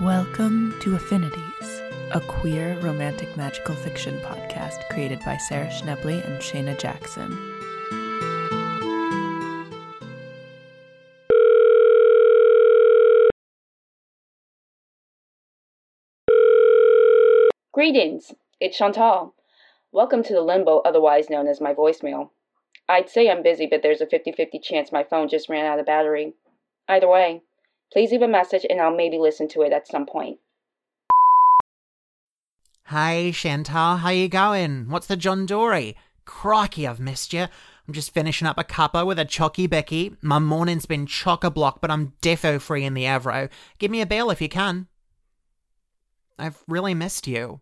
Welcome to Affinities, a queer romantic magical fiction podcast created by Sarah Schnebley and Shayna Jackson. Greetings, it's Chantal. Welcome to the limbo, otherwise known as my voicemail. I'd say I'm busy, but there's a 50 50 chance my phone just ran out of battery. Either way, please leave a message and I'll maybe listen to it at some point. Hey Chantal, how you going? What's the John Dory? Crikey, I've missed you. I'm just finishing up a cuppa with a chocky Becky. My morning's been chock a block, but I'm defo free in the Avro. Give me a bell if you can. I've really missed you.